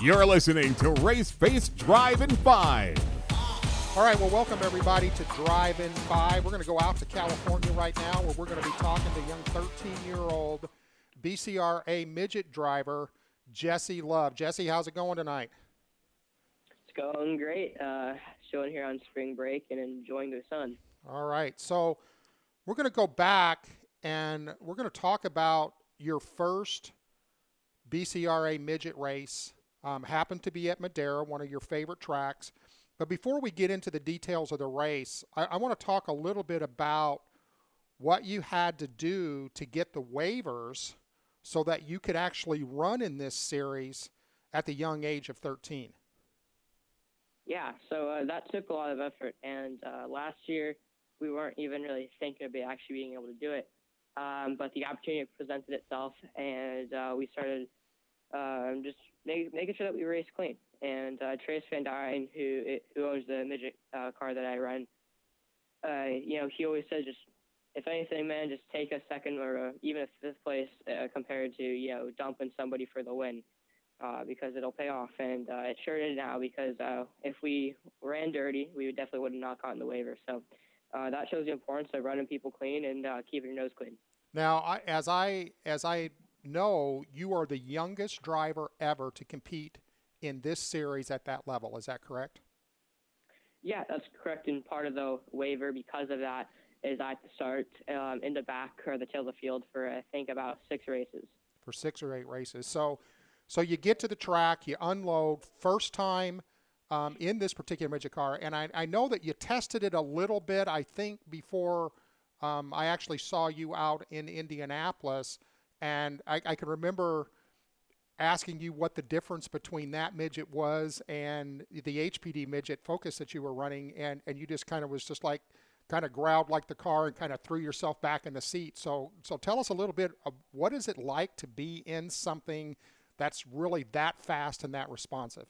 You're listening to Race Face Drive in 5. All right, well, welcome everybody to Drive in 5. We're going to go out to California right now where we're going to be talking to young 13 year old BCRA midget driver, Jesse Love. Jesse, how's it going tonight? It's going great. Uh, showing here on spring break and enjoying the sun. All right, so we're going to go back and we're going to talk about your first BCRA midget race. Um, happened to be at Madera, one of your favorite tracks. But before we get into the details of the race, I, I want to talk a little bit about what you had to do to get the waivers so that you could actually run in this series at the young age of 13. Yeah, so uh, that took a lot of effort. And uh, last year, we weren't even really thinking about actually being able to do it. Um, but the opportunity presented itself, and uh, we started um, just make, making sure that we race clean. And uh, Trace Van Dyne, who who owns the midget uh, car that I run, uh, you know, he always says just if anything, man, just take a second or uh, even a fifth place uh, compared to you know dumping somebody for the win. Uh, because it'll pay off, and uh, it sure did now. Because uh, if we ran dirty, we definitely would have not gotten the waiver. So uh, that shows the importance of running people clean and uh, keeping your nose clean. Now, I, as I as I know, you are the youngest driver ever to compete in this series at that level. Is that correct? Yeah, that's correct. And part of the waiver because of that is I have to start um, in the back or the tail of the field for I think about six races. For six or eight races. So, so you get to the track, you unload first time. Um, in this particular midget car, and I, I know that you tested it a little bit. I think before um, I actually saw you out in Indianapolis, and I, I, can remember asking you what the difference between that midget was and the HPD midget Focus that you were running, and, and you just kind of was just like, kind of growled like the car and kind of threw yourself back in the seat. So, so tell us a little bit of what is it like to be in something that's really that fast and that responsive.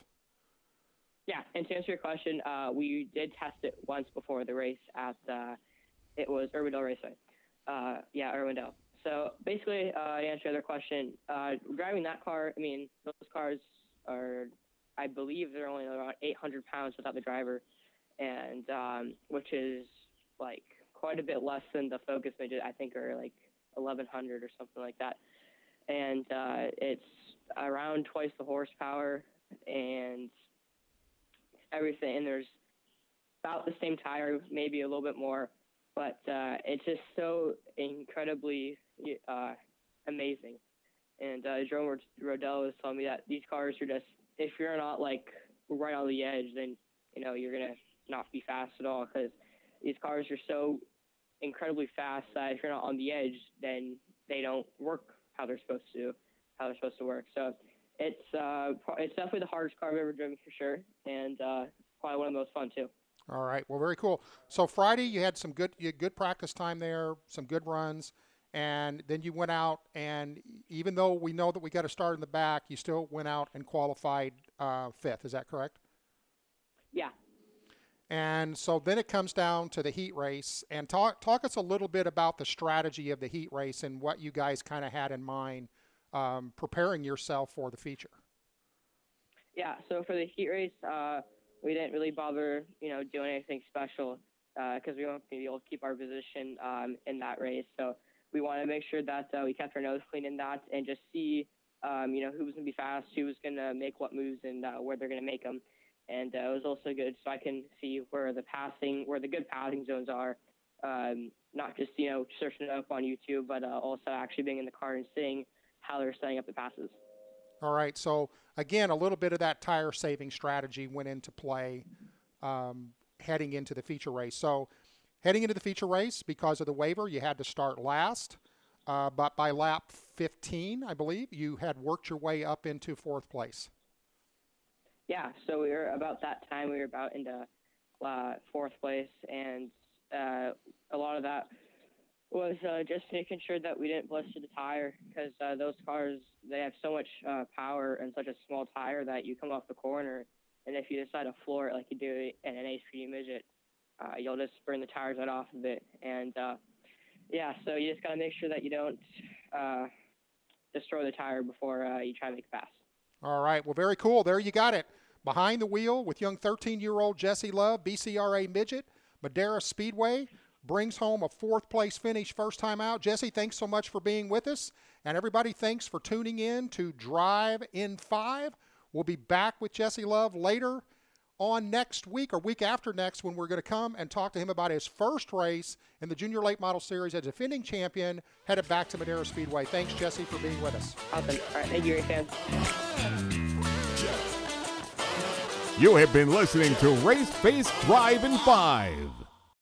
Yeah, and to answer your question, uh, we did test it once before the race at uh, it was Urbandale Raceway. Uh, yeah, Urbandale. So basically, uh, to answer your other question, uh, driving that car, I mean, those cars are, I believe, they're only around 800 pounds without the driver, and um, which is like quite a bit less than the Focus midget. I think are like 1100 or something like that, and uh, it's around twice the horsepower and everything. And there's about the same tire, maybe a little bit more, but uh, it's just so incredibly uh, amazing. And uh, Jerome Rodela was telling me that these cars are just, if you're not like right on the edge, then you know you're gonna not be fast at all because these cars are so incredibly fast that if you're not on the edge, then they don't work how they're supposed to, how they're supposed to work. So it's uh, it's definitely the hardest car I've ever driven for sure, and uh, probably one of the most fun too. All right, well, very cool. So Friday you had some good you had good practice time there, some good runs, and then you went out and even though we know that we got to start in the back, you still went out and qualified uh, fifth. Is that correct? Yeah. And so then it comes down to the heat race, and talk talk us a little bit about the strategy of the heat race and what you guys kind of had in mind um, preparing yourself for the feature. Yeah, so for the heat race, uh, we didn't really bother, you know, doing anything special because uh, we won't be able to keep our position um, in that race. So we want to make sure that uh, we kept our nose clean in that and just see, um, you know, who was going to be fast, who was going to make what moves, and uh, where they're going to make them. And uh, it was also good so I can see where the passing, where the good passing zones are. Um, not just you know searching it up on YouTube, but uh, also actually being in the car and seeing how they're setting up the passes. All right. So again, a little bit of that tire saving strategy went into play um, heading into the feature race. So heading into the feature race, because of the waiver, you had to start last. Uh, but by lap 15, I believe, you had worked your way up into fourth place. Yeah, so we were about that time. We were about into uh, fourth place, and uh, a lot of that was uh, just making sure that we didn't blister the tire because uh, those cars they have so much uh, power and such a small tire that you come off the corner and if you decide to floor it like you do in an HPD midget, uh, you'll just burn the tires right off of it. And uh, yeah, so you just gotta make sure that you don't uh, destroy the tire before uh, you try to make a pass. All right. Well, very cool. There you got it. Behind the wheel with young 13 year old Jesse Love, BCRA Midget, Madera Speedway, brings home a fourth place finish first time out. Jesse, thanks so much for being with us. And everybody, thanks for tuning in to Drive in 5. We'll be back with Jesse Love later on next week or week after next when we're going to come and talk to him about his first race in the Junior Late Model Series as defending champion headed back to Madera Speedway. Thanks, Jesse, for being with us. Awesome. All right. Thank you, fans. You have been listening to Race Face Drive in 5.